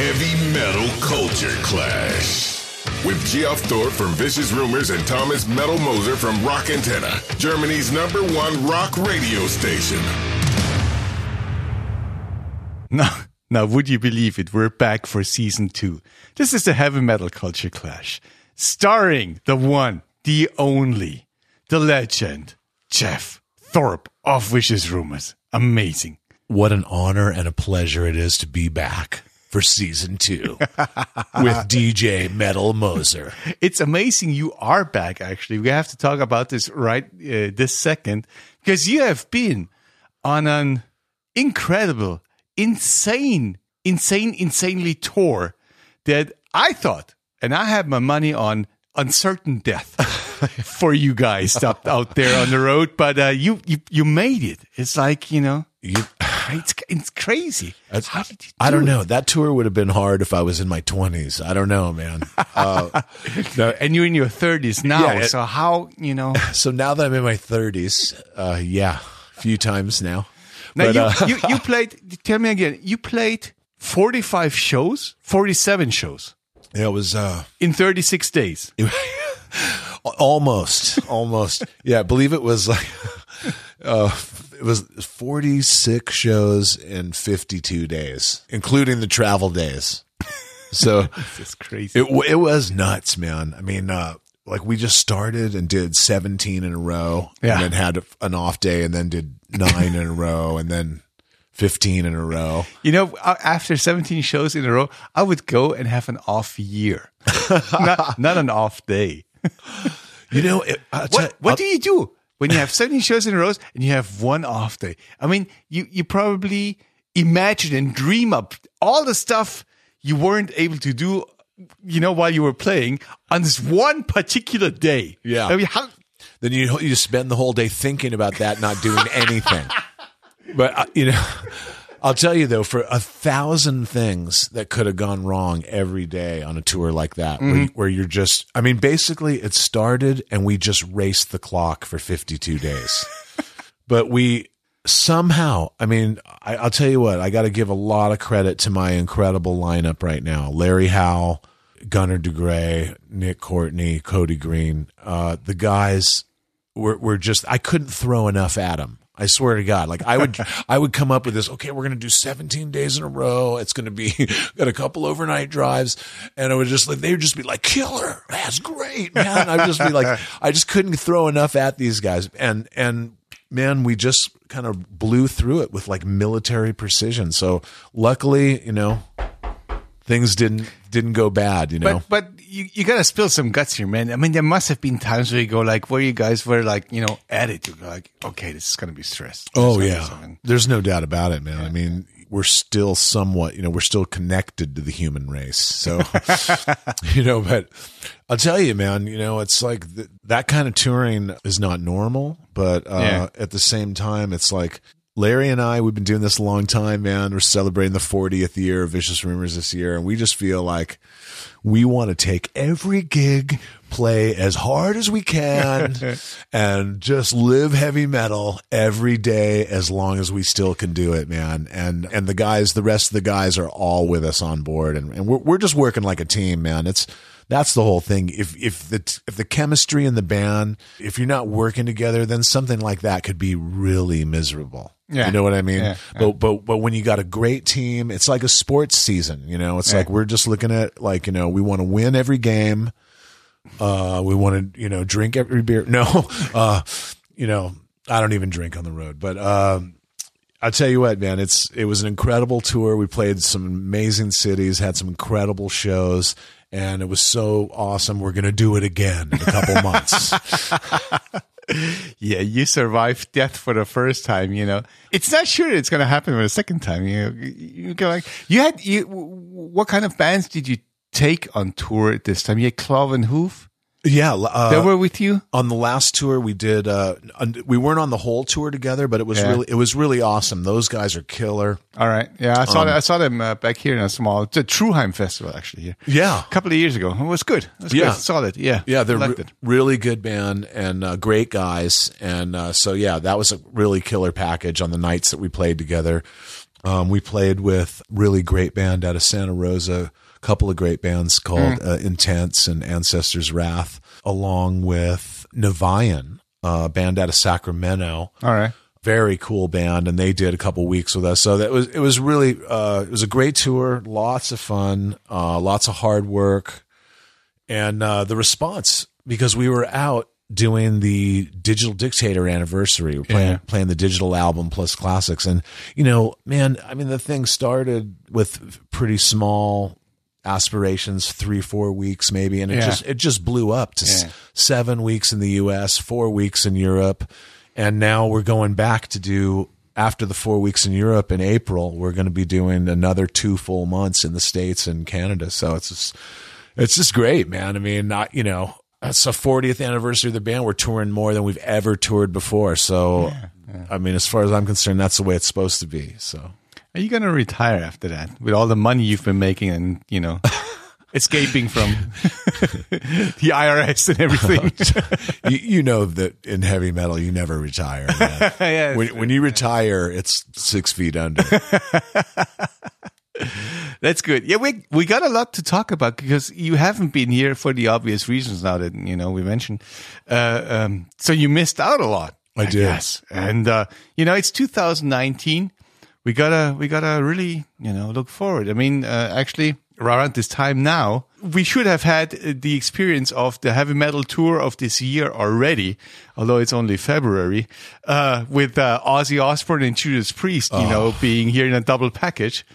Heavy Metal Culture Clash. With Geoff Thorpe from Vicious Rumors and Thomas Metal Moser from Rock Antenne, Germany's number one rock radio station. Now, now, would you believe it? We're back for season two. This is the Heavy Metal Culture Clash, starring the one, the only, the legend, Geoff Thorpe of Vicious Rumors. Amazing. What an honor and a pleasure it is to be back for season two with DJ Metal Moser. It's amazing you are back, actually. We have to talk about this right uh, this second because you have been on an incredible, insane, insane, insanely tour that I thought, and I had my money on uncertain death for you guys out there on the road. But uh, you, you, you made it. It's like you know, You, it's it's crazy. How did you? Do I don't it? know. That tour would have been hard if I was in my 20s. I don't know, man. Uh, No, and you're in your thirties now. Yeah, it- so how you know? so now that I'm in my 30s, uh, yeah, a few times now. Now But, you, uh, you you played. Tell me again. You played forty five shows, forty seven shows Yeah, it was uh, in thirty six days. almost, almost. Yeah, I believe it was like, uh, it was 46 shows in 52 days, including the travel days. So It's crazy. it, it was nuts, man. I mean, uh, like we just started and did 17 in a row Yeah. and then had an off day and then did nine in a row and then 15 in a row. you know, after seventeen shows in a row, I would go and have an off year, not not an off day. You know, it, What what I'll- do you do when you have seventeen shows in a row and you have one off day? I mean, you you probably imagine and dream up all the stuff you weren't able to do. You know, while you were playing on this one particular day. Yeah. I mean, how, then you you spend the whole day thinking about that, not doing anything. but uh, you know, I'll tell you though, for a thousand things that could have gone wrong every day on a tour like that, where, you, where you're just, I mean, basically, it started and we just raced the clock for 52 days, but we somehow, I mean, I, I'll tell you what, I got to give a lot of credit to my incredible lineup right now, Larry Howe. Gunnar DeGray, Nick Courtney, Cody Green, uh, the guys were, were just I couldn't throw enough at them. I swear to God, like I would, I would come up with this. Okay, we're gonna do 17 days in a row. It's gonna be got a couple overnight drives, and I would just like they would just be like, "Killer, that's great, man." I'd just be like, I just couldn't throw enough at these guys, and and man, we just kind of blew through it with like military precision. So luckily, you know, things didn't didn't go bad. You know, But but you, you gotta spill some guts here, man. I mean, there must have been times where you go like, where you guys were like, you know, at it. You go like, okay, this is gonna be stress. Oh This is yeah, there's no doubt about it, man. I mean, we're still somewhat, you know, we're still connected to the human race. So, you know, but I'll tell you, man, you know, it's like th- that kind of touring is not normal, but uh, Yeah. at the same time, it's like. Larry and I, we've been doing this a long time, man. We're celebrating the 40th year of Vicious Rumors this year, and we just feel like we want to take every gig, play as hard as we can, and just live heavy metal every day as long as we still can do it, man. And and the guys, the rest of the guys are all with us on board, and, and we're we're just working like a team, man. It's that's the whole thing. If if the if the chemistry in the band, if you're not working together, then something like that could be really miserable. Yeah. You know what I mean? Yeah, But but but when you got a great team, it's like a sports season. You know, it's like we're just looking at like you know we want to win every game. Uh, we want to you know drink every beer. No, uh, you know I don't even drink on the road, but um, I'll tell you what, man, it's it was an incredible tour. We played some amazing cities, had some incredible shows. And it was so awesome. We're going to do it again in a couple months. Yeah, you survived death for the first time. You know, it's not sure it's gonna happen for the second time. You know, you go like you had you. What kind of bands did you take on tour at this time? You had Cloven Hoof. Yeah. Uh, They were with you. on the last tour we did uh we weren't on the whole tour together but it was Yeah. really it was really awesome those guys are killer All right. Yeah, I saw. them, I saw them uh, back here in a small. It's a Truheim festival actually here. yeah A couple of years ago. It was good. It was Yeah. good. solid. Yeah, yeah they're re- really good band and uh, great guys and uh, so yeah that was a really killer package on the nights that we played together Um, we played with really great band out of Santa Rosa, a couple of great bands called uh, Intense and Ancestors Wrath, along with Nevian, a band out of Sacramento. All right. Very cool band, and they did a couple weeks with us. So that was it was really uh, it was a great tour, lots of fun, uh, lots of hard work, and uh, the response because we were out doing the Digital Dictator anniversary, we're playing Yeah. playing the digital album plus classics, and you know, man, I mean, the thing started with pretty small aspirations, three four weeks maybe, and it Yeah. just it just blew up to s- seven weeks in the U.S., four weeks in Europe, and now we're going back to do. After the four weeks in Europe in April, we're going to be doing another two full months in the states and Canada. So it's just, it's just great, man. I mean, not you know, it's the 40th anniversary of the band. We're touring more than we've ever toured before. So, I mean, as far as I'm concerned, that's the way it's supposed to be. So, Are you going to retire after that with all the money you've been making and, you know, escaping from the IRS and everything? you, you know that in heavy metal, you never retire. Yeah, when, when you retire, it's six feet under. That's good. Yeah, we we got a lot to talk about because you haven't been here for the obvious reasons now that you know we mentioned. Uh, um, so you missed out a lot. I did. guess. and uh, you know it's 2019. We gotta we gotta really you know look forward. I mean, uh, actually, around this time now, we should have had uh, the experience of the heavy metal tour of this year already, although it's only February, uh, with uh, Ozzy Osbourne and Judas Priest, you know, being here in a double package.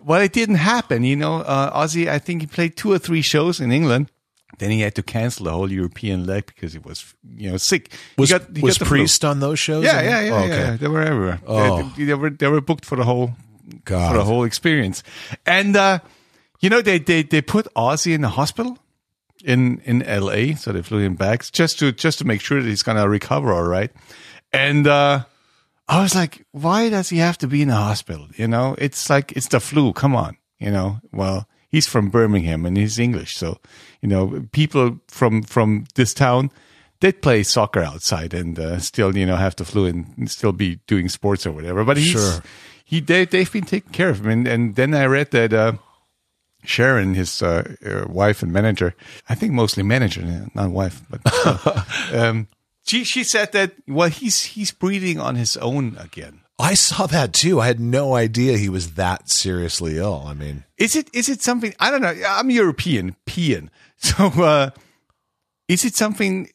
Well, it didn't happen. You know, uh, Ozzy, I think he played two or three shows in England. Then he had to cancel the whole European leg because he was, you know, sick. He Was, got- he was got the flu. Priest on those shows? Yeah, yeah, yeah, Oh, yeah. They were everywhere. Oh. They, they were they were booked for the whole God. for the whole experience. And uh, you know, they they they put Ozzy in the hospital in in L.A. So they flew him back just to just to make sure that he's gonna recover all right. And uh, I was like, why does he have to be in the hospital? You know, it's like it's the flu. Come on, you know. Well, he's from Birmingham and he's English, so you know, people from from this town they play soccer outside and uh, still, you know, have the flu and still be doing sports or whatever. But he's, Sure. he they they've been taking care of him. And, and then I read that uh, Sharon, his uh, uh, wife and manager, I think mostly manager, not wife, but uh, um, she she said that well he's he's breathing on his own again. I saw that too. I had no idea he was that seriously ill. I mean, Is it is it something I don't know? I'm European, peon. So uh, is it something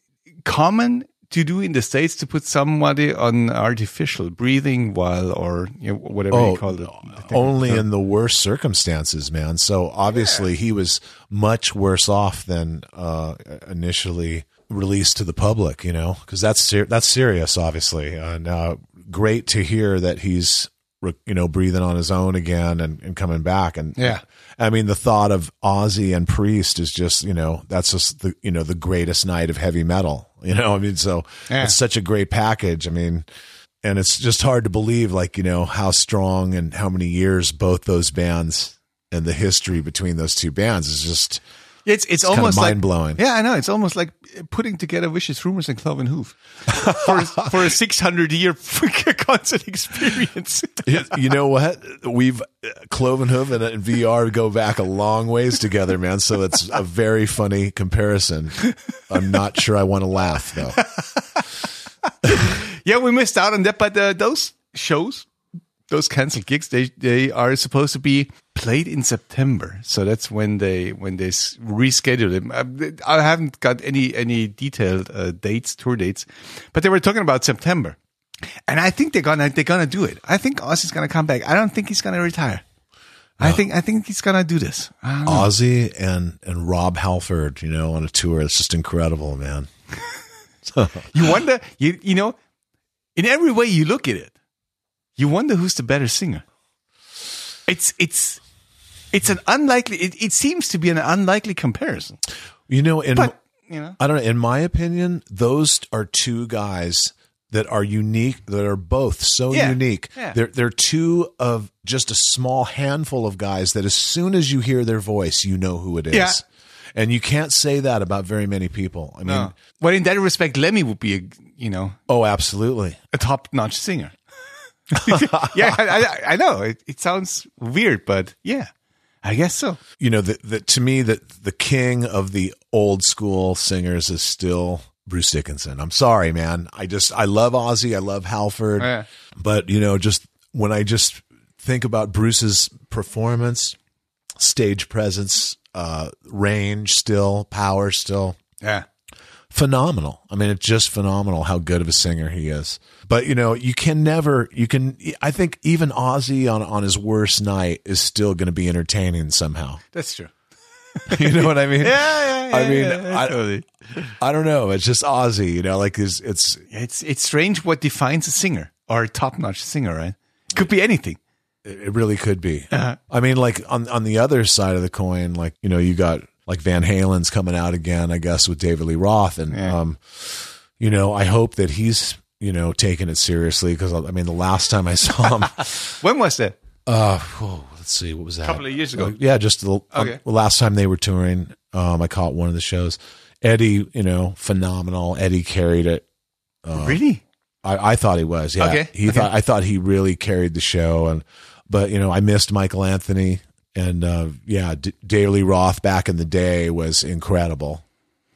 common to do in the states to put somebody on artificial breathing while or you know, whatever oh, you call it? only in the worst circumstances, man. So obviously he was much worse off than uh, initially released to the public, you know, because that's ser- that's serious, obviously. And uh, great to hear that he's you know breathing on his own again and, and coming back. And Yeah. I mean the thought of Ozzy and Priest is just you know that's just the you know the greatest night of heavy metal. You know, I mean, so Yeah. it's such a great package. I mean and it's just hard to believe like you know how strong and how many years both those bands and the history between those two bands is just It's it's, kinda almost like mind-blowing. Yeah, I know. It's almost like putting together Vicious Rumors and Cloven Hoof for for a 600 year concert experience. you, you know what we've cloven hoof and, and vr go back a long ways together man so it's a very funny comparison i'm not sure i want to laugh though yeah, we missed out on that, but uh, those shows, those canceled gigs, they they are supposed to be played in September. So that's when they when they rescheduled reschedule them. Uh, I haven't got any any detailed uh, dates, tour dates, but they were talking about September, and I think they're gonna they're gonna do it. I think Ozzy's gonna come back. I don't think he's gonna retire. I think I think he's gonna do this. Ozzy and and rob halford you know on a tour it's just incredible man You wonder, you you know, in every way you look at it, you wonder who's the better singer. It's it's it's an unlikely. It, it seems to be an unlikely comparison, you know in but you know, I don't know. In my opinion, those are two guys that are unique, that are both so Yeah. unique. Yeah. They're, they're two of just a small handful of guys that as soon as you hear their voice, you know who it is. Yeah. And you can't say that about very many people. I mean, no. well, in that respect, Lemmy would be a you know oh, absolutely. a top notch singer. yeah, I, I, I know it, it sounds weird, but yeah, I guess so. You know, that to me that the king of the old school singers is still Bruce Dickinson. I'm sorry, man. I just I love Ozzy, I love Halford, Yeah. but you know, just when I just think about Bruce's performance, stage presence, uh, range, still power, still Yeah, phenomenal. I mean, it's just phenomenal how good of a singer he is. But you know, you can never, you can. I think even Ozzy on on his worst night is still going to be entertaining somehow. that's true. You know what I mean? Yeah, yeah, I mean, yeah, I- totally. I don't know. It's just Ozzy. You know, like it's it's It's it's strange what defines a singer or a top notch singer, right? Could be anything. it really could be. Uh-huh. I mean, like on on the other side of the coin, like you know, you got like Van Halen's coming out again, I guess, with David Lee Roth, and Yeah. um, you know, I hope that he's you know taking it seriously because I mean, the last time I saw him. When was that? Uh, oh, let's see, what was that? A couple of years ago. Uh, yeah, just the, Okay. the last time they were touring. Um, I caught one of the shows. Eddie, you know, phenomenal. Eddie carried it. really? I, I thought he was. Yeah, Okay, he okay. thought I thought he really carried the show. And but you know, I missed Michael Anthony, and uh, yeah, D- Dave Lee Roth back in the day was incredible.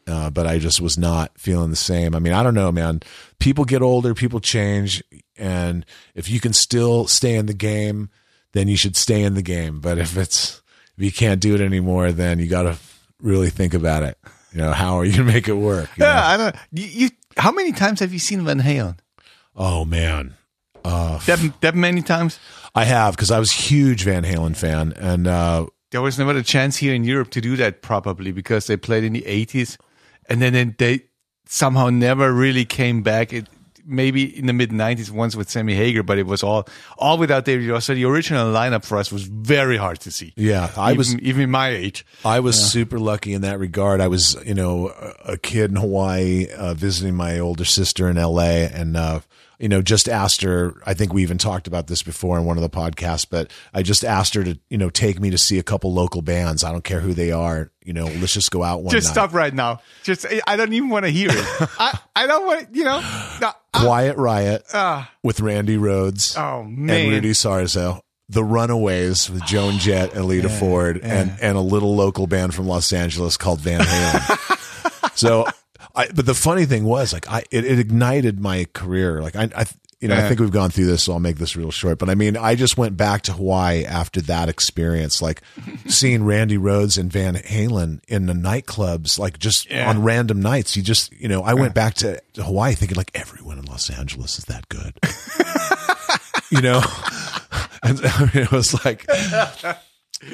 Uh, but I just was not feeling the same. I mean, I don't know, man. People get older, people change, and if you can still stay in the game, then you should stay in the game. But if it's if you can't do it anymore, then you got to really think about it. You know, how are you gonna make it work? you know? Yeah, I don't. You, you how many times have you seen Van Halen? Oh man, That that many times? I have because I was a huge Van Halen fan, and uh, There was never a chance here in Europe to do that probably because they played in the 80s and then they somehow never really came back. It, maybe in the mid 90s once with Sammy Hagar, but it was all all without David Ross. So the original lineup for us was very hard to see. yeah, I even, was even my age. I was super lucky in that regard. I was you know a, a kid in Hawaii uh, visiting my older sister in L.A. and. Uh, you know, just asked her. I think we even talked about this before in one of the podcasts, but I just asked her to, you know, take me to see a couple local bands. I don't care who they are. You know, let's just go out one Just night. stop right now. Just I don't even want to hear it. I, I don't want you know. No, Quiet Riot Ah. with Randy Rhoads oh and man. Rudy Sarzo. The Runaways with Joan Jett and Lita Ford and, and a little local band from Los Angeles called Van Halen. so, I, but the funny thing was like, I, it, it ignited my career. Like I, I, you know, I think we've gone through this, so I'll make this real short, but I mean, I just went back to Hawaii after that experience, like seeing Randy Rhoads and Van Halen in the nightclubs, like just Yeah. on random nights. You just, you know, I went back to, to Hawaii thinking like everyone in Los Angeles is that good. you know, and I mean, it was like,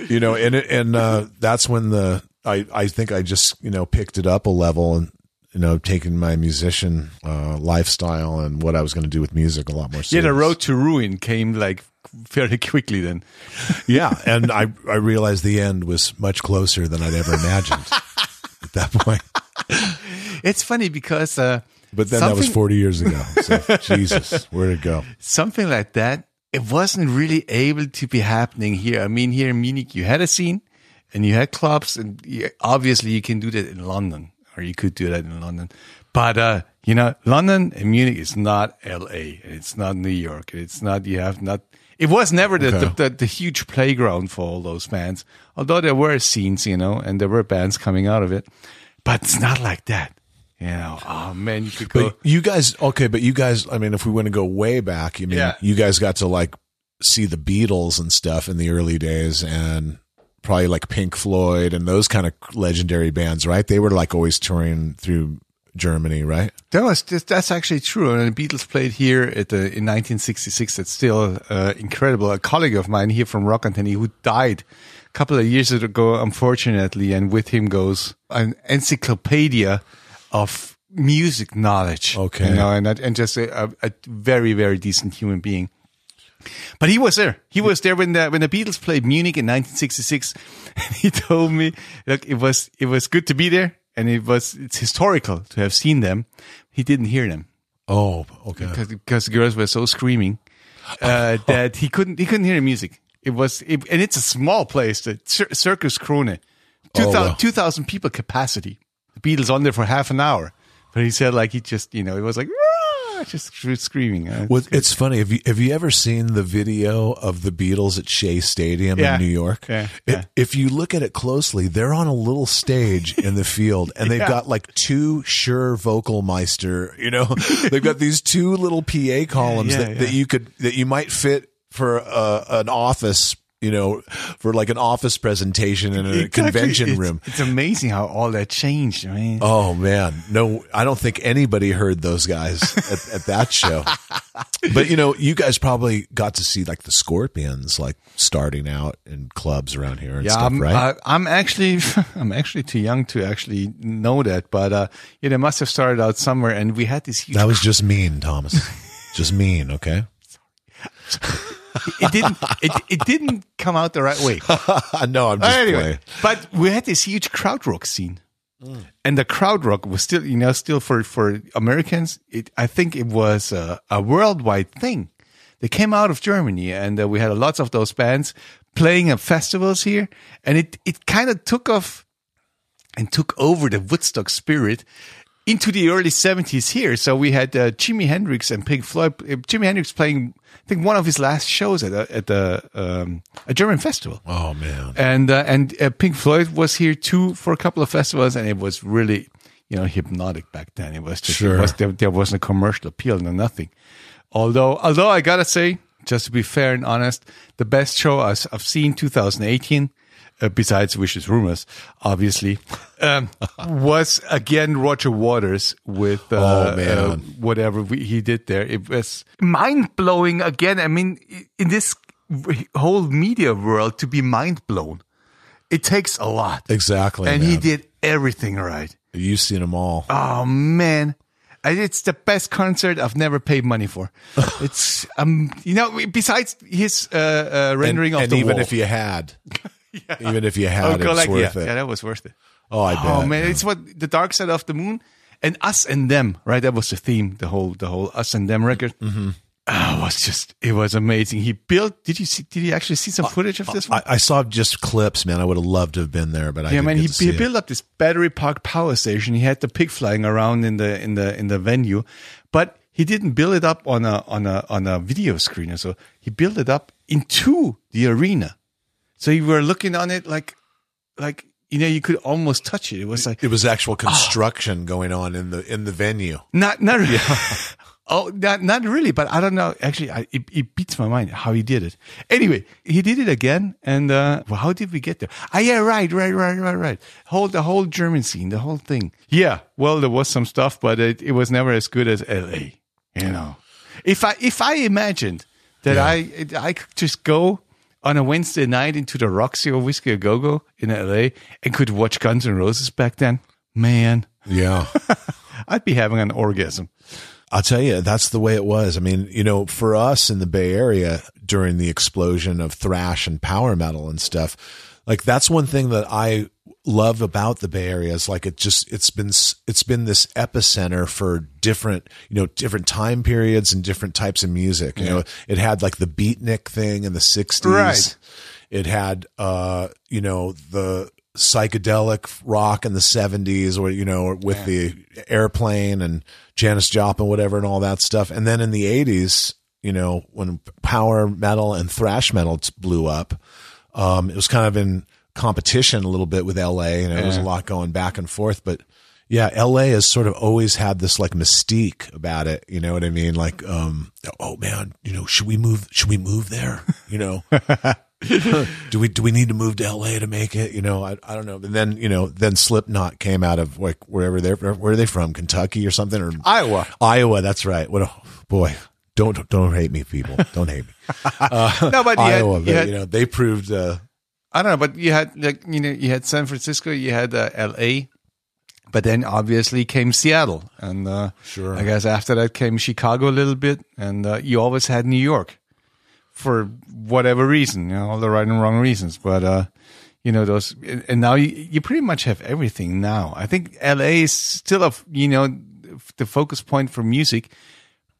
you know, and and uh, that's when the I I think I just you know picked it up a level and you know taking my musician uh, lifestyle and what I was going to do with music a lot more. yeah, the road to ruin came like fairly quickly then. yeah, and I I realized the end was much closer than I'd ever imagined at that point. It's funny because uh, But then that was forty years ago. So Jesus, where'd it go? something like that, it wasn't really able to be happening here. I mean, here in Munich, you had a scene and you had clubs, and you, obviously you can do that in London, or you could do that in London. But, uh, you know, London and Munich is not LA, it's not New York, it's not, you have not, it was never the, Okay. the, the, the huge playground for all those bands, although there were scenes, you know, and there were bands coming out of it. But it's not like that. You know, oh man, you could go. But you guys, okay, but you guys, I mean, if we want to go way back, you mean Yeah. you guys got to like see the Beatles and stuff in the early days and probably like Pink Floyd and those kind of legendary bands, right? They were like always touring through Germany, right? That was just, that's actually true. And the Beatles played here at the in 1966. That's still uh, incredible. A colleague of mine here from Rock Antenne who died a couple of years ago, unfortunately, and with him goes an encyclopedia of music knowledge. Okay. you know, and and just a, a, a very very decent human being. But he was there. He was there when the when the Beatles played Munich in 1966. And he told me, look, it was it was good to be there, and it was it's historical to have seen them. He didn't hear them Oh, okay. because because the girls were so screaming uh, that he couldn't he couldn't hear the music. It was it, and it's a small place, the Cir- Circus Krone, 2,000 wow. 2,000 people capacity. The Beatles on there for half an hour, but he said like he just you know it was like! Ah, just screaming. Uh, Well, it's funny. Have you have you ever seen the video of the Beatles at Shea Stadium Yeah. in New York? Yeah, It- If you look at it closely, they're on a little stage in the field, and they've got like two Shure Vocal Master. You know, they've got these two little PA columns that, that you could that you might fit for uh, an office. You know, for like an office presentation in a Exactly. convention It's- room. It's amazing how all that changed. I mean, Oh man, no, I don't think anybody heard those guys at, at that show. But you know, you guys probably got to see like the Scorpions, like starting out in clubs around here and yeah, stuff, I'm, right? I, I'm actually, I'm actually too young to actually know that, but uh, yeah, they must have started out somewhere, and we had this huge. that was just mean, Thomas. just mean, okay? It didn't, it, it didn't come out the right way. no, I'm just anyway, playing. but we had this huge krautrock scene, and the krautrock was still, you know, still for for Americans. It, I think it was a, a worldwide thing. They came out of Germany, and uh, we had lots of those bands playing at festivals here, and it it kind of took off and took over the Woodstock spirit into the early 70s here. So we had uh, Jimi Hendrix and Pink Floyd. Uh, Jimi Hendrix playing, I think, one of his last shows at a, at the um, a German festival Oh man, and uh, and uh, Pink Floyd was here too for a couple of festivals, and it was really you know hypnotic back then. It was just Sure. it was, there, there wasn't a commercial appeal, no nothing. Although although I gotta say, just to be fair and honest, the best show I've, I've seen 2018. Uh, besides Vicious Rumors, obviously, um, was again Roger Waters with uh, Oh, man. uh, whatever we, he did there. It was mind blowing again. I mean, in this whole media world, to be mind blown, it takes a lot. exactly. and he did everything right. You've seen them all. Oh man. It's the best concert I've never paid money for. It's um, you know, besides his uh, uh, rendering and of the even wall. if you had, even if you Oh, had, it was like- worth yeah, it. yeah, that was worth it. Oh, I bet. Oh man, yeah. it's what the dark side of the moon and us and them, right? That was the theme, the whole the whole us and them record. Mm-hmm. Oh, it was just it was amazing. He built. Did you see? Did you actually see some footage of this one? I, I saw just clips, man. I would have loved to have been there, but I yeah, man. He, he it. built up this Battersea power station. He had the pig flying around in the in the in the venue, but he didn't build it up on a on a on a video screen. So he built it up into the arena. So you were looking on it like like you know you could almost touch it. It was like It was actual construction going on in the in the venue. Not, not really. oh, not, not really. But I don't know. Actually, I, it, it beats my mind how he did it. Anyway, he did it again. And uh, well, how did we get there? Ah, yeah, right, right, right, right, right. Whole the whole German scene, the whole thing. Yeah. Well, there was some stuff, but it, it was never as good as L.A. You know, if I if I imagined that I I could just go on a Wednesday night into the Roxy or Whisky a Go Go in L.A. and could watch Guns N' Roses back then, man. Yeah. I'd be having an orgasm. I'll tell you, that's the way it was. I mean, you know, for us in the Bay Area during the explosion of thrash and power metal and stuff, like that's one thing that I love about the Bay Area is like it just it's been it's been this epicenter for different you know different time periods and different types of music. You know, it had like the beatnik thing in the '60s. Right. It had uh, you know the psychedelic rock in the 70s or you know with the airplane and Janis Joplin whatever and all that stuff and then in the 80s you know when power metal and thrash metal blew up um, it was kind of in competition a little bit with LA and there was a lot going back and forth but yeah LA has sort of always had this like mystique about it you know what I mean like um oh man you know should we move should we move there you know do we do we need to move to LA to make it? You know, I, I don't know. And then you know, then Slipknot came out of like wherever they're where are they from, Kentucky or something or Iowa. Iowa. That's right. What a boy. Don't don't hate me, people. Don't hate me. no, but had, Iowa, you but, had- you know, they proved. Uh, I don't know, but you had like you know you had San Francisco, you had uh, L.A., but then obviously came Seattle, and uh, Sure. I guess after that came Chicago a little bit, and uh, you always had New York for whatever reason, you know, all the right and wrong reasons, but uh, you know those, and now you, you pretty much have everything now. I think L.A. is still a you know the focus point for music,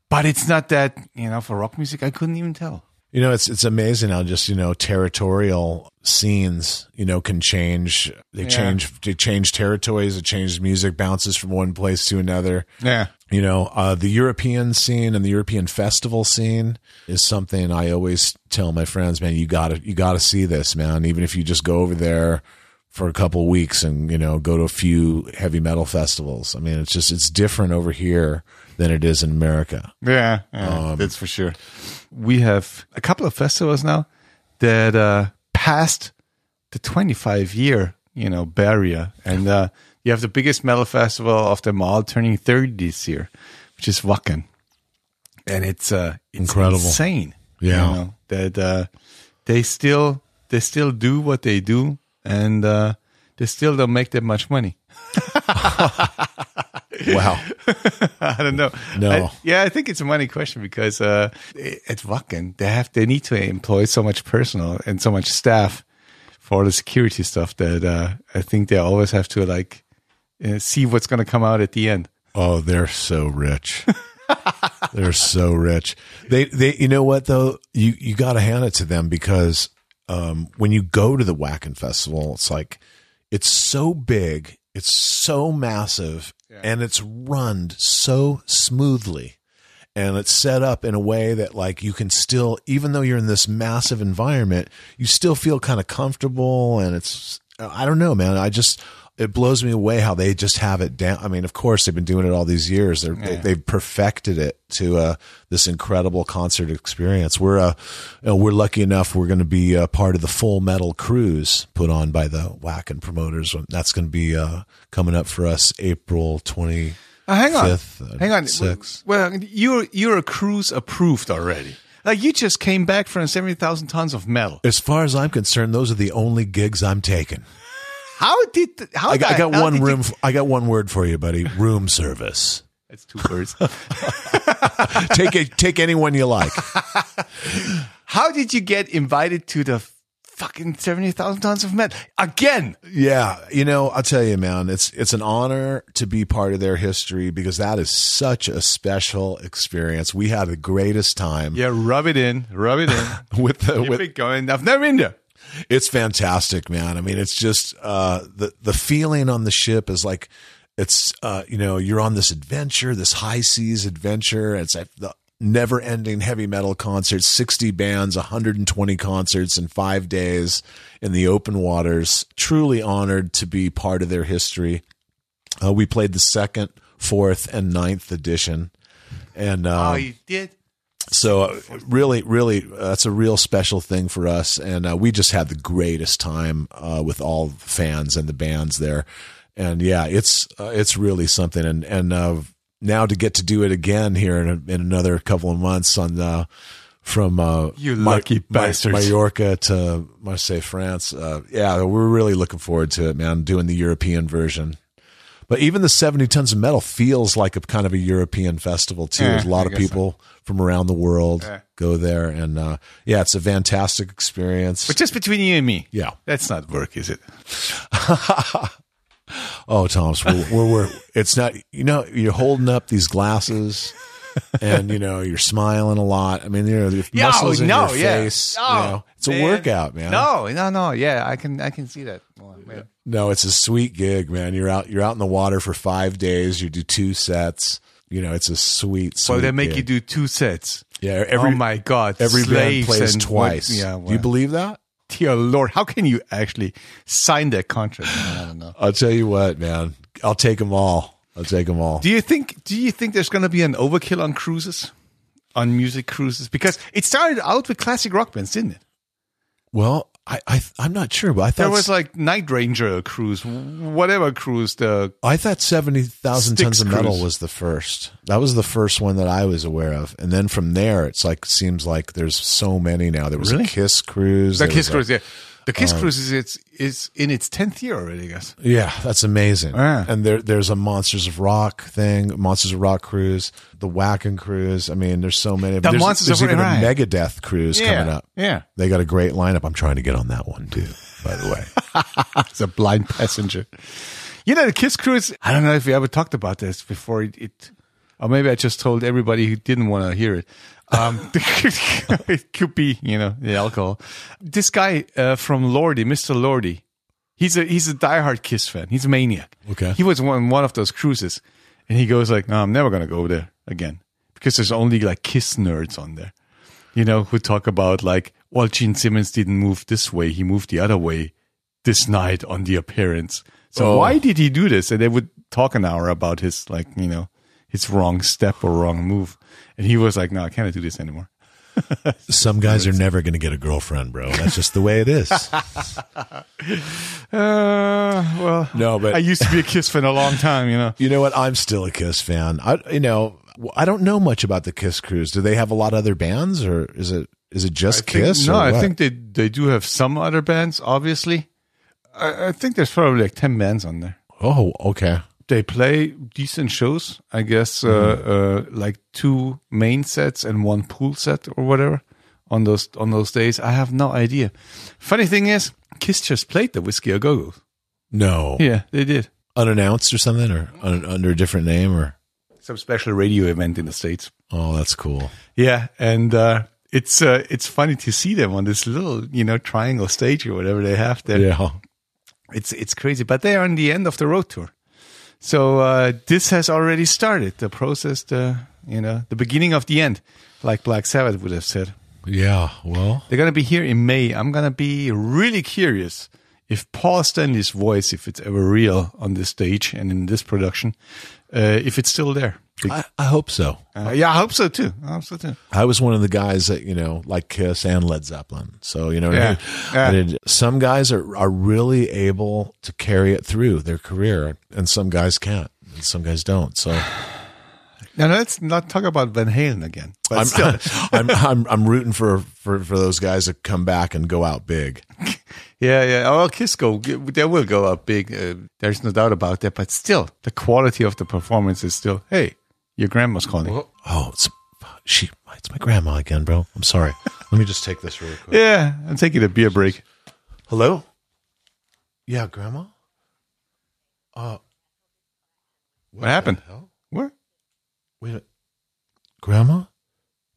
but it's not that you know for rock music. I couldn't even tell. You know, it's it's amazing how just you know territorial scenes you know can change. They change they change territories. It changes music, bounces from one place to another. Yeah. you know, uh, the European scene and the European festival scene is something I always tell my friends, man, you gotta, you gotta see this, man. Even if you just go over there for a couple weeks and, you know, go to a few heavy metal festivals. I mean, it's just, it's different over here than it is in America. Yeah, yeah that's for sure. We have a couple of festivals now that uh, passed the 25 year, you know, barrier. And uh, you have the biggest metal festival of them all turning 30 this year, which is Wacken. And it's, uh, it's Incredible. insane. Yeah. You know, that uh, they still they still do what they do and uh, they still don't make that much money. Wow. I don't know. No. I- yeah, I think it's a money question because uh, at Wacken they have they need to employ so much personnel and so much staff for the security stuff that uh, I think they always have to like uh, see what's going to come out at the end. Oh, they're so rich. they're so rich. They they you know what though? You you got to hand it to them because um when you go to the Wacken Festival, it's like it's so big, it's so massive, and it's run so smoothly. And it's set up in a way that like you can still even though you're in this massive environment, you still feel kind of comfortable and it's I don't know, man. I just it blows me away how they just have it down. I mean, of course, they've been doing it all these years. They're, they, they've perfected it to uh, this incredible concert experience. We're uh, you know, we're lucky enough. We're going to be uh, part of the Full Metal Cruise put on by the Wacken promoters. That's going to be uh, coming up for us April twenty. Uh, hang on, uh, hang on. sixth. Well, you're you're a cruise approved already. Like you just came back from seventy thousand tons of metal. As far as I'm concerned, those are the only gigs I'm taking. How did how I got, I got hell one did you- room. I got one word for you, buddy. Room service. That's two words. take it. Take anyone you like. How did you get invited to the fucking 70,000 tons of metal again? Yeah, you know, I'll tell you, man, it's it's an honor to be part of their history because that is such a special experience. We had the greatest time Yeah, rub it in, rub it in. with the Keep with it going. I've never been there. It's fantastic, man. I mean, it's just uh the the feeling on the ship is like it's uh you know, you're on this adventure, this high seas adventure. It's like the never ending heavy metal concerts, 60 bands, 120 concerts in 5 days in the open waters. Truly honored to be part of their history. Uh, we played the second, fourth, and ninth edition. And uh, oh, you did? So uh, really, really, uh, that's a real special thing for us, and uh, we just had the greatest time uh, with all the fans and the bands there, and yeah, it's uh, it's really something, and and uh, now to get to do it again here in, a, in another couple of months on uh, from uh, You lucky Ma- bastards. Mallorca to Marseille, France. Uh, yeah, we're really looking forward to it, man. Doing the European version. But even the 70 tons of metal feels like a kind of a European festival too. Yeah, There's a lot I of guess so. people from around the world Yeah. go there, and uh, yeah, it's a fantastic experience. But just between you and me. yeah. That's not work, is it? Oh, Thomas, we're, we're, we're it's not. You know, you're holding up these glasses, and you know you're smiling a lot. I mean, you know, the Yeah, muscles oh, in no, your yeah. face. No, you know, it's a workout, man. No, no, no. Yeah, I can, I can see that. Well, wait. No, it's a sweet gig, man. You're out. You're out in the water for five days. You do two sets. You know, it's a sweet. sweet So they make gig. you do two sets. Yeah, every oh my god! every band plays twice. what- yeah, Do you believe that? dear Lord, how can you actually sign that contract? I don't know. I'll tell you what, man. I'll take them all. I'll take them all. Do you think? Do you think there's going to be an overkill on cruises, on music cruises? Because it started out with classic rock bands, didn't it? Well, I, I I'm not sure, but I thought There was like Night Ranger cruise, whatever cruise. The I thought seventy thousand tons of metal Cruise. was the first. That was the first one that I was aware of, and then from there, it's like seems like there's so many now. There was Really? a Kiss cruise. the Kiss was a- cruise, yeah. The Kiss um, cruise is it's is in its tenth year already, I guess. Yeah, that's amazing. Yeah. And there, there's a Monsters of Rock thing, Monsters of Rock cruise, the Wacken cruise. I mean, there's so many. The there's, Monsters there's of even a. Megadeth cruise Yeah, coming up. yeah. they got a great lineup. I'm trying to get on that one too. By the way, It's a blind passenger. You know, the Kiss cruise. I don't know if we ever talked about this before. It, it or maybe I just told everybody who didn't want to hear it. Um, it could be, you know, the alcohol. This guy uh, from Lordi, Mr. Lordi, he's a he's a diehard Kiss fan. He's a maniac. Okay. He was on one of those cruises, And he goes like, "No, I'm never gonna go there again because there's only like Kiss nerds on there, you know, who talk about like, well, Gene Simmons didn't move this way; he moved the other way this night on the appearance. So Oh. why did he do this? And they would talk an hour about his like, you know, his wrong step or wrong move, and he was like, "No, I can't do this anymore." Some guys are never going to get a girlfriend, bro. That's just the way it is. Uh, well, No, but- I used to be a Kiss fan a long time, you know. You know what? I'm still a Kiss fan. I, you know, I don't know much about the Kiss cruise. Do they have a lot of other bands, or is it is it just I think- Kiss? no, or I think they they do have some other bands. Obviously, I, I think there's probably like ten bands on there. Oh, okay. They play decent shows, I guess. Uh, uh, like two main sets and one pool set or whatever on those on those days. I have no idea. Funny thing is, Kiss just played the Whisky a Go Go. No, Yeah, they did unannounced or something, or un, under a different name, or some special radio event in the states. oh, that's cool. Yeah, and uh, it's uh, it's funny to see them on this little you know triangle stage or whatever they have there. Yeah. It's it's crazy, but they are on the end of the road tour, so uh, this has already started the process. The you know the beginning of the end, like Black Sabbath would have said. Yeah. Well, They're gonna be here in May. I'm gonna be really curious if Paul Stanley's voice, if it's ever real on this stage and in this production, uh, if it's still there. I, I hope so. Uh, yeah, I hope so too. I hope so too. I was one of the guys that you know like Kiss and Led Zeppelin. So you know, I Yeah. I did, some guys are are really able to carry it through their career, and some guys can't, and some guys don't. So Now let's not talk about Van Halen again. I'm, I'm I'm I'm rooting for for for those guys to come back and go out big. yeah, yeah. Oh, well, Kiss go, they will go up big. Uh, there's no doubt about that. But still, the quality of the performance is still. Hey, your grandma's calling. Oh, it's she. It's my grandma again, bro. I'm sorry. Let me just take this really quick. Yeah, I'm taking a beer break. Hello. Yeah, grandma. Uh, What happened? hell? What? Wait, a- Grandma,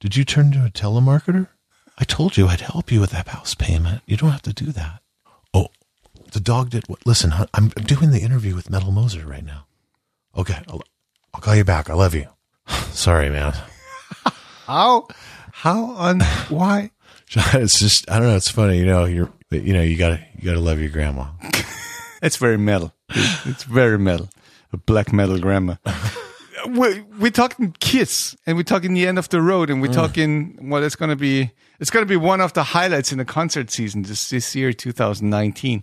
did you turn into a telemarketer? I told you I'd help you with that house payment. You don't have to do that. Oh, the dog did what? Listen, I'm doing the interview with Metal Moser right now. Okay, I'll, call you back. I love you. Sorry, man. How? How on? Why? It's just I don't know. It's funny, you know. You're you know you gotta you gotta love your grandma. It's very metal. It's very metal. A black metal grandma. we're, we're talking Kiss, and we're talking the end of the road, and we're talking what it's going to be. It's going to be one of the highlights in the concert season this this year, 2019.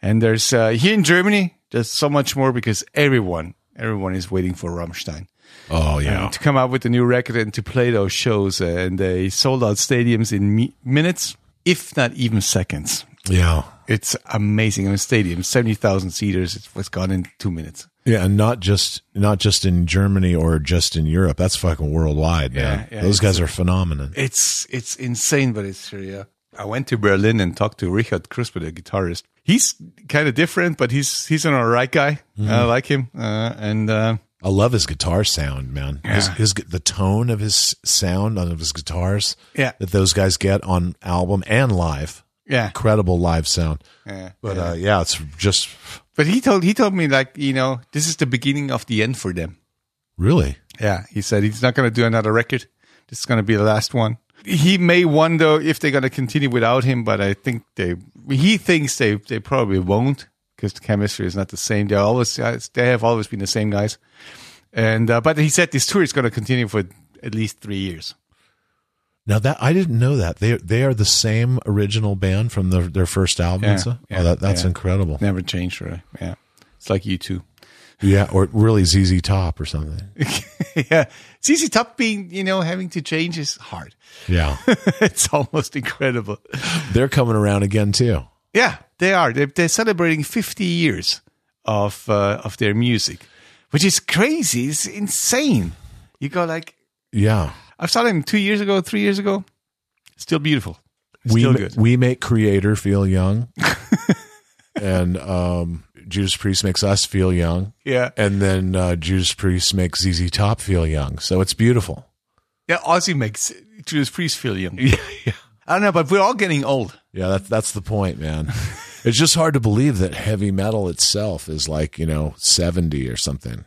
And there's uh, here in Germany, there's so much more because everyone, everyone is waiting for Rammstein Oh yeah. to come out with a new record and to play those shows. Uh, and they sold out stadiums in mi- minutes, if not even seconds. Yeah. It's amazing in a stadium, seventy thousand seaters. It was gone in two minutes. Yeah, and not just not just in Germany or just in Europe. That's fucking worldwide, man. Yeah, yeah, Those guys are phenomenon. It's it's insane, but it's true. Yeah, I went to Berlin and talked to Richard Kruspe, the guitarist. He's kind of different, but he's he's an alright guy. I like him, uh, and uh, I love his guitar sound, man. His, Yeah. his the tone of his sound of his guitars Yeah. that those guys get on album and live. yeah, Incredible live sound. yeah. But uh, yeah, it's just But he told he told me like you know this is the beginning of the end for them. really Yeah, he said he's not going to do another record. This is going to be the last one. He may wonder if they're going to continue without him, but I think they. He thinks they they probably won't because the chemistry is not the same. They always they have always been the same guys, and uh, but he said this tour is going to continue for at least three years. now that I didn't know that they they are the same original band from the, their first album. Yeah, and yeah, oh, that, that's yeah. incredible. Never changed, really. Yeah, it's like U2. Yeah, or really ZZ Top or something. yeah, ZZ Top being you know having to change is hard. Yeah, it's almost incredible. they're coming around again too. Yeah, they are. They're, they're celebrating 50 years of uh, of their music, which is crazy. It's insane. You go like, Yeah, I saw them two years ago, three years ago. Still beautiful. we Still ma- good. we make Kreator feel young, and um, Judas Priest makes us feel young, Yeah, and then uh, Judas Priest makes ZZ Top feel young. So it's beautiful. yeah. Ozzy makes Judas Priest feel young. Yeah, yeah. I don't know, but we're all getting old. Yeah, that's that's the point, man. it's just hard to believe that heavy metal itself is like you know seventy or something.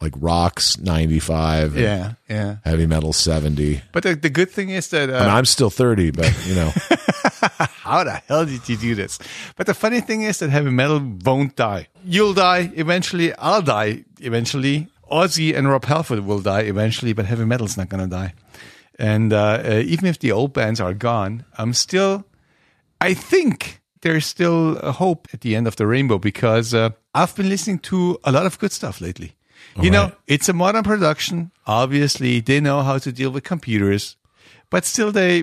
like rock's 95 Yeah, yeah. heavy metal 70 But the, the good thing is that uh, I mean, i'm still 30 but you know how the hell did you do this? But the funny thing is that heavy metal won't die. You'll die eventually. I'll die eventually. Ozzy and Rob Halford will die eventually, but heavy metal's not going to die. And uh, uh, even if the old bands are gone, I'm still. I think there's still a hope at the end of the rainbow because uh, I've been listening to a lot of good stuff lately. you know, it's a modern production. Obviously, they know how to deal with computers, but still, they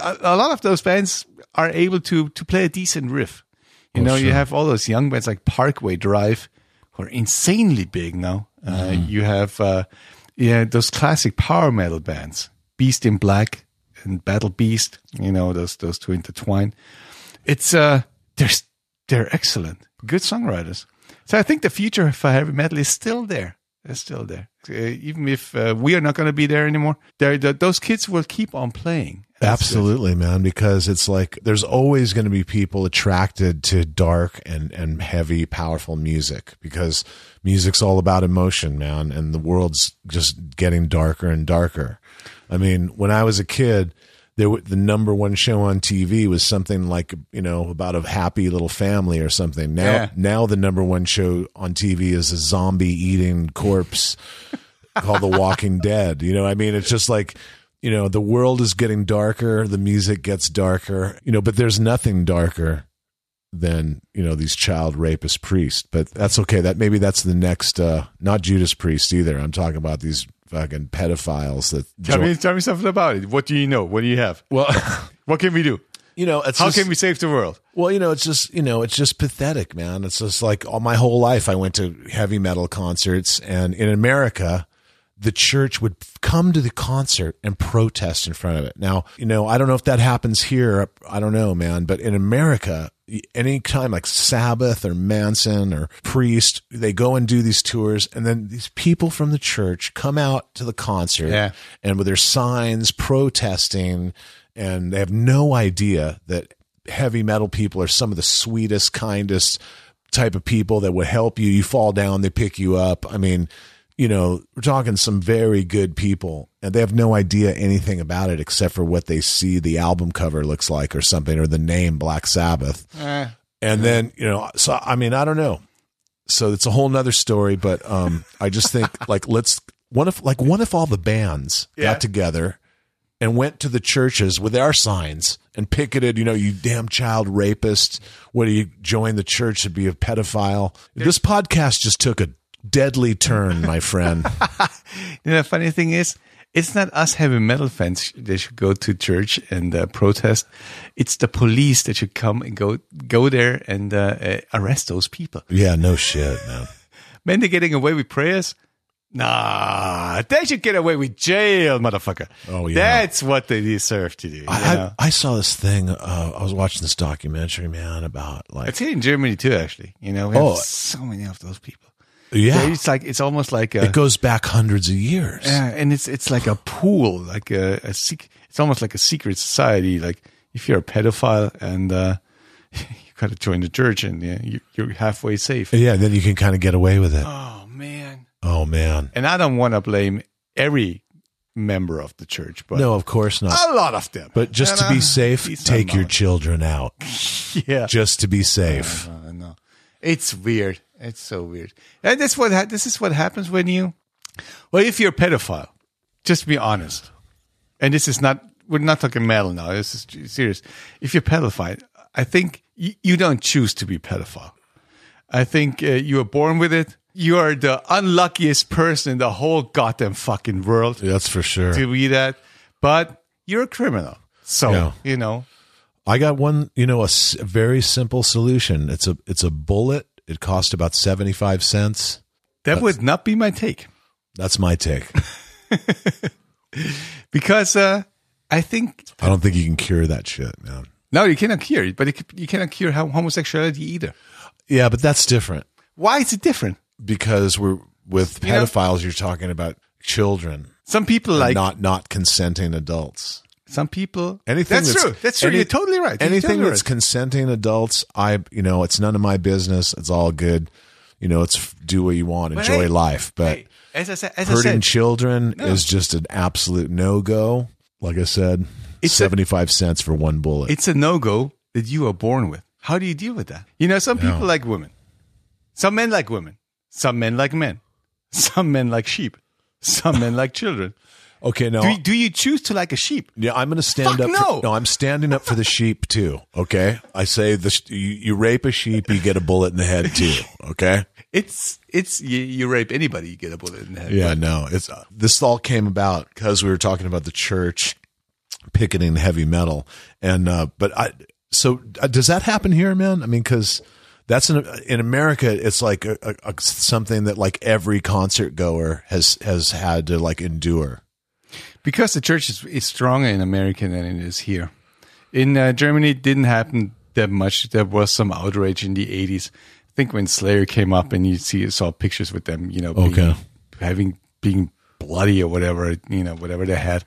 a, lot of those bands are able to to play a decent riff. You know, you have all those young bands like Parkway Drive, who are insanely big now. Uh, you have uh, yeah those classic power metal bands, Beast in Black and Battle Beast. You know, those those two intertwine. It's uh, they're they're excellent, good songwriters. So I think the future for heavy metal is still there. They're still there, uh, even if uh, we are not going to be there anymore. There, the, those kids will keep on playing. That's good. Absolutely, man, because it's like there's always going to be people attracted to dark and, and heavy, powerful music because music's all about emotion, man, and the world's just getting darker and darker. I mean, when I was a kid, there w- the number one show on TV was something like you know about a happy little family or something. Now, Yeah. now the number one show on TV is a zombie eating corpse called The Walking Dead. You know, I mean, it's just like, you know, the world is getting darker, the music gets darker, you know, but there's nothing darker than, you know, these child rapist priests. But that's okay. That maybe that's the next uh not Judas Priest either. I'm talking about these fucking pedophiles that Tell join- me, tell me something about it. What do you know? What do you have? well What can we do? you know, it's How just, can we save the world? Well, you know, it's just you know, it's just pathetic, man. It's just like all my whole life, I went to heavy metal concerts, and in America, the church would come to the concert and protest in front of it. Now, you know, I don't know if that happens here. I don't know, man. But in America, any time like Sabbath or Manson or Priest, they go and do these tours, and then these people from the church come out to the concert Yeah. and with their signs protesting, and they have no idea that heavy metal people are some of the sweetest, kindest type of people that would help you. You fall down, they pick you up. I mean, you know, we're talking some very good people, and they have no idea anything about it except for what they see the album cover looks like or something, or the name Black Sabbath. Eh, And then, you know, so I mean, I don't know. So it's a whole nother story, but um, I just think like let's what if like what if all the bands Yeah. got together and went to the churches with our signs and picketed, you know, you damn child rapist. What do you join the church to be a pedophile? This podcast just took a deadly turn, my friend. You know, the funny thing is, it's not us heavy metal fans that should go to church and uh, protest. It's the police that should come and go go there and uh, uh, arrest those people. yeah, no shit, man. Men, they're getting away with prayers. Nah, they should get away with jail, motherfucker. Oh, yeah. That's what they deserve to do. I. I, I saw this thing. Uh, I was watching this documentary, man, about like It's here in Germany too, actually. You know, we have Oh. so many of those people. Yeah, It's like it's almost like a it goes back hundreds of years. Yeah, and it's it's like a pool, like a, a it's almost like a secret society. Like if you're a pedophile and uh, you got to join the church, and yeah, you, you're halfway safe. Yeah, then you can kind of get away with it. Oh man! Oh man. And I don't want to blame every member of the church, but No, of course not. a lot of them. But just to And, be uh, safe, take your children out. yeah. Just to be safe. Uh, no, it's weird. It's so weird. And that's what ha- this is what happens when you, well, if you're a pedophile, just be honest. And this is not. We're not talking metal now. This is serious. If you're pedophile, I think you, you don't choose to be pedophile. I think uh, you were born with it. You are the unluckiest person in the whole goddamn fucking world That's for sure. to be that. But you're a criminal. So, Yeah. you know, I got one, you know, a, s- a very simple solution. It's a it's a bullet. It cost about 75 cents. that would not be my take. That's my take. Because uh, I think I don't think you can cure that shit, man. No, you cannot cure it, but it, you cannot cure hom- homosexuality either. Yeah, but that's different Why is it different? because we're with You know- pedophiles you're talking about children, Some people like not not consenting adults. Some people. Anything that's, true. That's true. any- You're totally right. You're Anything totally that's right. consenting adults, I you know, it's none of my business. It's all good. You know, it's do what you want, But enjoy hey, life. But Hey, as I said, as I hurting said, children is just an absolute no go. Like I said, It's seventy five cents for one bullet. it's a no go that you are born with. How do you deal with that? You know, some people like women, some men like women, some men like men, some men like sheep, some men like children. Okay, no, Do you, do you choose to like a sheep? Yeah, I'm going to stand Fuck up. no. For, no, I'm standing up for the sheep too. Okay, I say the you, you rape a sheep, you get a bullet in the head too. Okay. It's it's you, you rape anybody, you get a bullet in the head. Yeah, no, it's uh, this all came about because we were talking about the church picketing heavy metal, and uh, but I so uh, does that happen here, man? I mean, because that's in in America, it's like a, a, a- something that like every concert goer has has had to like endure. Because the church is, is stronger in America than it is here. In uh, Germany, it didn't happen that much. There was some outrage in the 80s. I think when Slayer came up and you see saw pictures with them, you know, being, Okay. having being bloody or whatever, you know, whatever they had,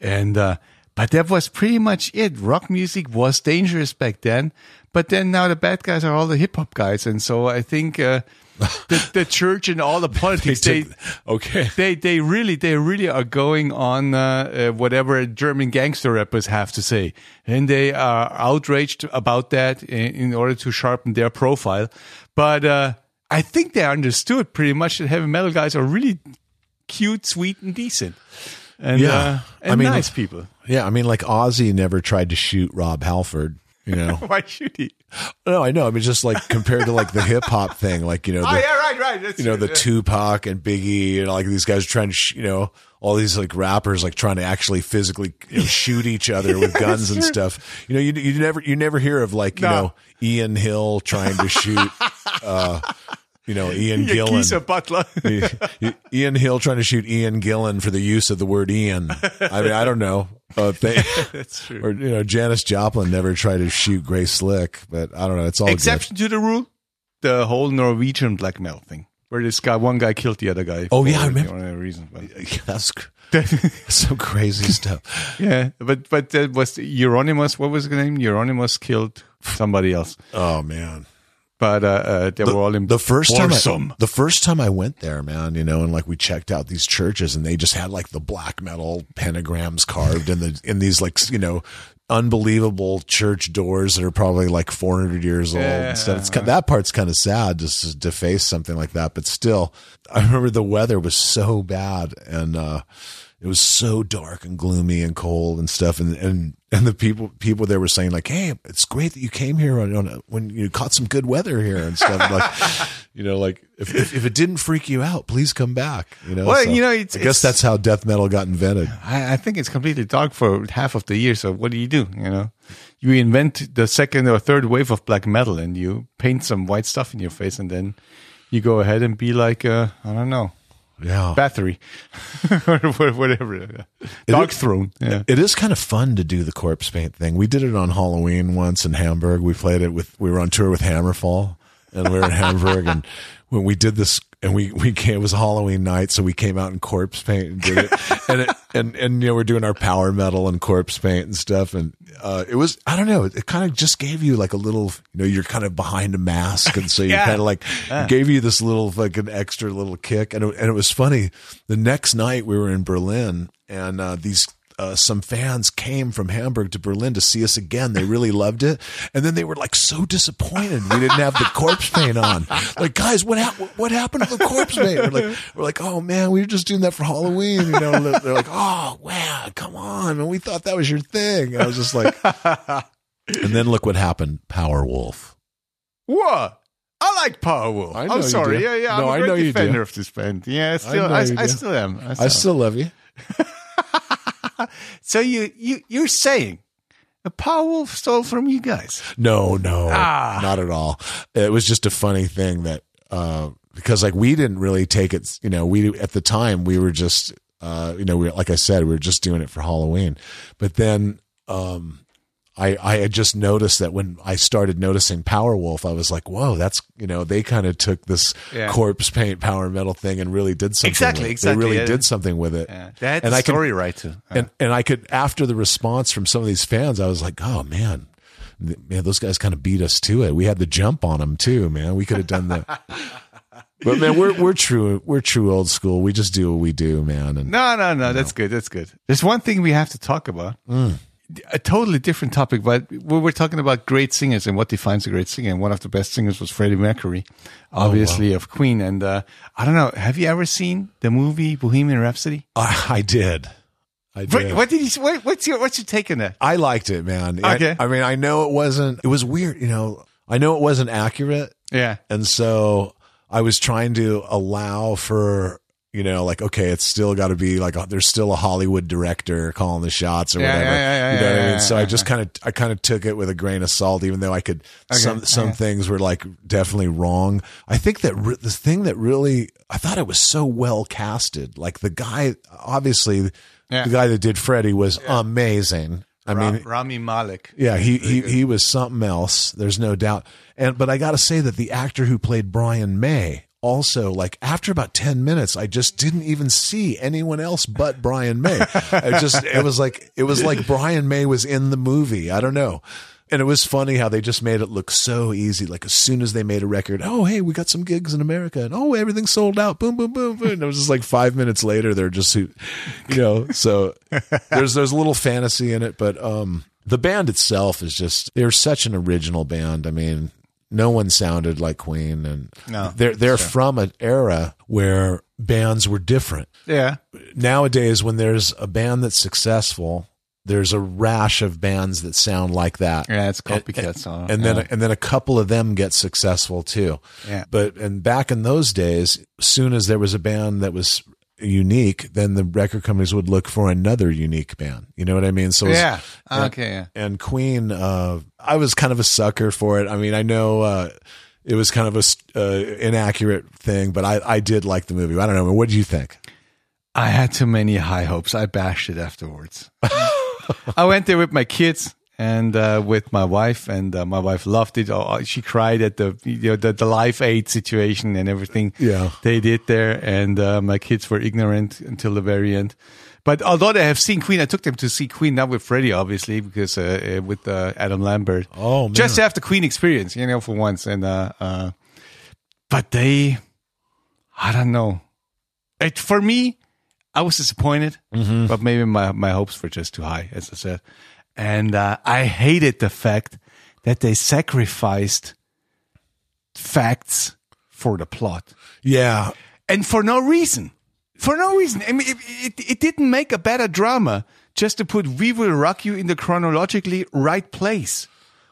and uh, but that was pretty much it. Rock music was dangerous back then, but then now the bad guys are all the hip hop guys, and so I think uh, the, the church and all the politics they okay. they they really they really are going on uh, uh, whatever German gangster rappers have to say, and they are outraged about that in, in order to sharpen their profile. But uh, I think they understood pretty much that heavy metal guys are really cute, sweet, and decent, and Yeah. uh, and I mean- nice people. Yeah, I mean, like Ozzy never tried to shoot Rob Halford. You know, Why shoot he? no, I know. I mean, just like compared to like the hip hop thing, like you know, the, Oh yeah, right, right. That's you know, true, the yeah. Tupac and Biggie, and like these guys trying to, sh- you know, all these like rappers like trying to actually physically you know, shoot each other with guns and stuff. You know, you you never you never hear of like you know Ian Hill trying to shoot, uh, you know, Ian Gillan. Keith Butler. Ian Hill trying to shoot Ian Gillan for the use of the word Ian. I mean, I don't know. Uh, they, That's true. or you know, Janis Joplin never tried to shoot Grace Slick, but I don't know. It's all good. Exception to the rule, the whole Norwegian black metal thing, where this guy, one guy killed the other guy. Oh, for yeah, I remember. reason. That's some crazy stuff. yeah, but but that was Euronymous. What was his name? Euronymous killed somebody else. Oh man. But uh, uh, they were all in the first time I, the first time I went there, man, you know, and like we checked out these churches and they just had like the black metal pentagrams carved in the in these like you know unbelievable church doors that are probably like 400 years old and stuff. It's, that part's kind of sad just to deface something like that, but still, I remember the weather was so bad and uh it was so dark and gloomy and cold and stuff and and and the people people there were saying like hey it's great that you came here on, on a, when you caught some good weather here and stuff like you know like if, if if it didn't freak you out please come back you know Well, you know, it's- i guess that's how death metal got invented I, I think it's completely dark for half of the year. So what do you do? You know, you invent the second or third wave of black metal, and you paint some white stuff in your face, and then you go ahead and be like, uh, I don't know, yeah Bathory or whatever, Darkthrone. Yeah. It is kind of fun to do the corpse paint thing. We did it on Halloween once in Hamburg. We played it with, we were on tour with Hammerfall and we were in Hamburg and when we did this and we, we came, it was a Halloween night. So we came out in corpse paint and did it. and it, and, and, you know, we're doing our power metal and corpse paint and stuff. And, uh, it was, I don't know, it, it kind of just gave you like a little, you know, you're kind of behind a mask. And so you Yeah. kind of like it gave you this little, like an extra little kick. And it, and it was funny. The next night we were in Berlin and, uh, these, uh, some fans came from Hamburg to Berlin to see us again. They really loved it, and then they were like so disappointed we didn't have the corpse paint on. Like, guys, what hap- what happened to the corpse paint? We're like, we're like, oh man, we were just doing that for Halloween. You know, they're like, oh wow, come on, and we thought that was your thing. And I was just like, and then look what happened, Powerwolf. What? I like Powerwolf. I know I'm you sorry. do. Yeah, yeah. I'm No, a I great know you do. defender of this band. Yeah, I still, know I, I, still am. I still, I still love you. So you, you, you're saying the Powerwolf stole from you guys? No, no, Ah. not at all. It was just a funny thing that uh, because like we didn't really take it. You know, we at the time we were just uh, you know we like I said we were just doing it for Halloween, but then um, I I had just noticed that when I started noticing Powerwolf, I was like, whoa, that's you know they kind of took this Yeah. corpse paint power metal thing and really did something. Exactly, with it. exactly, They really yeah. did something with it. Yeah, they had And the I story right too. and and I could after the response from some of these fans, I was like, oh man, man, those guys kind of beat us to it. We had the jump on them too, man. We could have done that. But man, we're we're true we're true old school. We just do what we do, man. And No, no, no. That's good. That's good. There's one thing we have to talk about. Mm. A totally different topic, but we we're talking about great singers and what defines a great singer. And one of the best singers was Freddie Mercury, obviously of Queen. And uh, I don't know. Have you ever seen the movie Bohemian Rhapsody? I, I did. I did. what did you? What, what's your What's your take on that? I liked it, man. I- Okay. I, mean, I know it wasn't. It was weird, you know. I know it wasn't accurate, Yeah, and so I was trying to allow for you know, like okay, it's still got to be like uh, there's still a Hollywood director calling the shots or Yeah, whatever. yeah, yeah, you know yeah, what I mean? So I just kind of I kind of took it with a grain of salt, even though I could some some okay. things were like definitely wrong. I think that re- the thing that really I thought it was so well casted. Like the guy, obviously, the guy that did Freddie was amazing. I mean, Rami Malek. yeah, he he he was something else. There's no doubt. And but I got to say that the actor who played Brian May also like after about 10 minutes I just didn't even see anyone else but Brian May. I just it was like it was like Brian May was in the movie. I don't know. And it was funny how they just made it look so easy. Like as soon as they made a record, oh hey, we got some gigs in America, and oh everything's sold out. Boom, boom, boom, boom. And it was just like five minutes later, they're just, you know. So there's there's a little fantasy in it, but um, the band itself is just they're such an original band. I mean, no one sounded like Queen, and No, they're they're from an era where bands were different Yeah, nowadays when there's a band that's successful there's a rash of bands that sound like that yeah. It's copycat song. and then yeah. and then a couple of them get successful too Yeah. but and back in those days as soon as there was a band that was unique then the record companies would look for another unique band you know what i mean so was- yeah. and- Okay. Yeah. and Queen, uh, I was kind of a sucker for it. I mean, I know uh, it was kind of a uh, inaccurate thing, but I, I did like the movie. I don't know. What did you think? I had too many high hopes. I bashed it afterwards. I went there with my kids and uh, with my wife, and uh, my wife loved it. Oh, she cried at the you know the, the Live Aid situation and everything. Yeah. they did there, and uh, my kids were ignorant until the very end. But although they have seen Queen, I took them to see Queen not with Freddie, obviously, because uh, uh, with uh, Adam Lambert. Oh, man. just to have the Queen experience, you know, for once. And uh, uh, but they, I don't know. It for me, I was disappointed, but maybe my my hopes were just too high, as I said. And uh, I hated the fact that they sacrificed facts for the plot Yeah. and for no reason. For no reason. I mean, it, it, it didn't make a better drama just to put "We Will Rock You" in the chronologically right place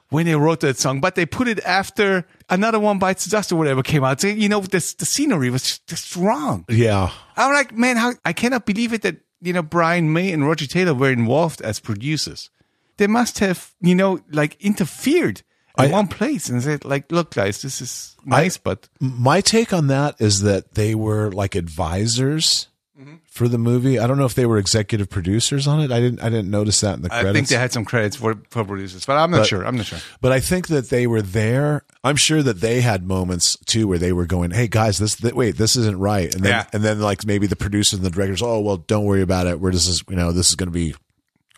when they wrote that song, but they put it after another one bites the dust or whatever came out. So, you know, this, the scenery was just wrong. Yeah. I'm like, man, how I cannot believe it that you know Brian May and Roger Taylor were involved as producers. They must have, you know, like interfered in I- one place and said, like, look, guys, this is nice, but My take on that is that they were like advisors Mm-hmm. for the movie. I don't know if they were executive producers on it. I didn't. I didn't notice that in the Credits. I think they had some credits for, for producers, but I'm not But- sure. I'm not sure. But I think that they were there. I'm sure that they had moments too where they were going, "Hey guys, this th- wait, this isn't right." And then Yeah. and then like maybe the producers and the directors, "Oh, well, don't worry about it. We're just you know, this is going to be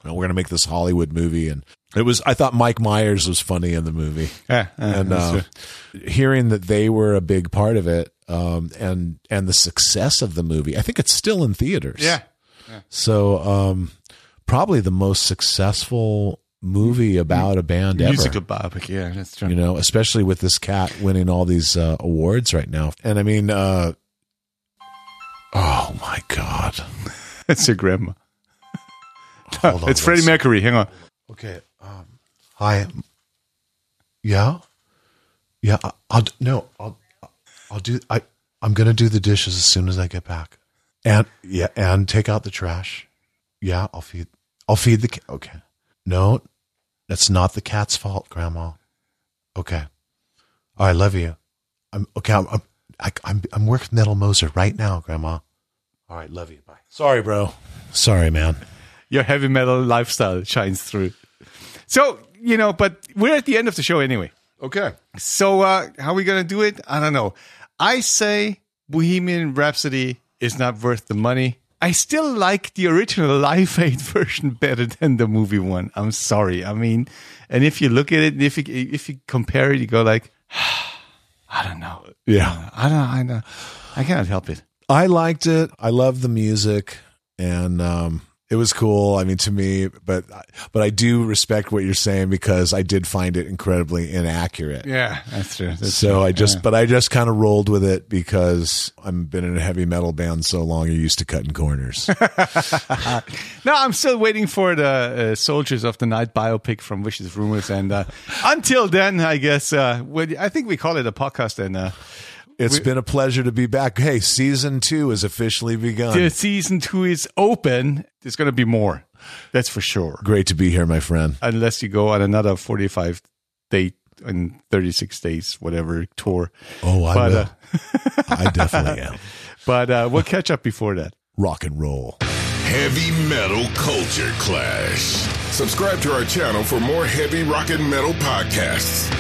know, we're going to make this Hollywood movie." And it was I thought Mike Myers was funny in the movie. Yeah, yeah, and uh, hearing that they were a big part of it um, and and the success of the movie. I think it's still in theaters. Yeah. So um, probably the most successful movie about a band ever Musical barbecue. Yeah, that's true. you know, especially with this cat winning all these uh, awards right now. And I mean, uh, oh my God. That's your grandma. Hold on it's Freddie Mercury. Hang on. Okay. Um, hi. Yeah. Yeah. I- I'll no. I'll I'll do. I I'm gonna do the dishes as soon as I get back. And yeah, and take out the trash. Yeah, I'll feed. I'll feed the cat. Okay. No, that's not the cat's fault, Grandma. Okay. I love you. I'm okay. I'm I'm I, I'm I'm working with Metal Moser right now, Grandma. All right, love you. Bye. Sorry, bro. Sorry, man. Your heavy metal lifestyle shines through. So, you know, but we're at the end of the show anyway. Okay. So, uh, how are we going to do it? I don't know. I say Bohemian Rhapsody is not worth the money. I still like the original Live Aid version better than the movie one. I'm sorry. I mean, and if you look at it, if you, if you compare it, you go like, I don't know. Yeah. I don't. I know. I cannot help it. I liked it. I love the music, and um, it was cool. I mean, to me, but but I do respect what you're saying because I did find it incredibly inaccurate. Yeah, that's true. That's So true. I just, Yeah. but I just kind of rolled with it because I've been in a heavy metal band so long. You're used to cutting corners. No, I'm still waiting for the uh, Soldiers of the Night biopic from Vicious Rumors, and uh, until then, I guess uh, I think we call it a podcast. And uh, It's been a pleasure to be back. Hey, season two has officially begun. the season two is open. There's going to be more. That's for sure. Great to be here, my friend. Unless you go on another 45 day and 36 days, whatever tour. Oh, I But, will. uh, I definitely am. But uh, we'll catch up before that. Rock and roll. Heavy Metal Culture Clash. Subscribe to our channel for more heavy rock and metal podcasts.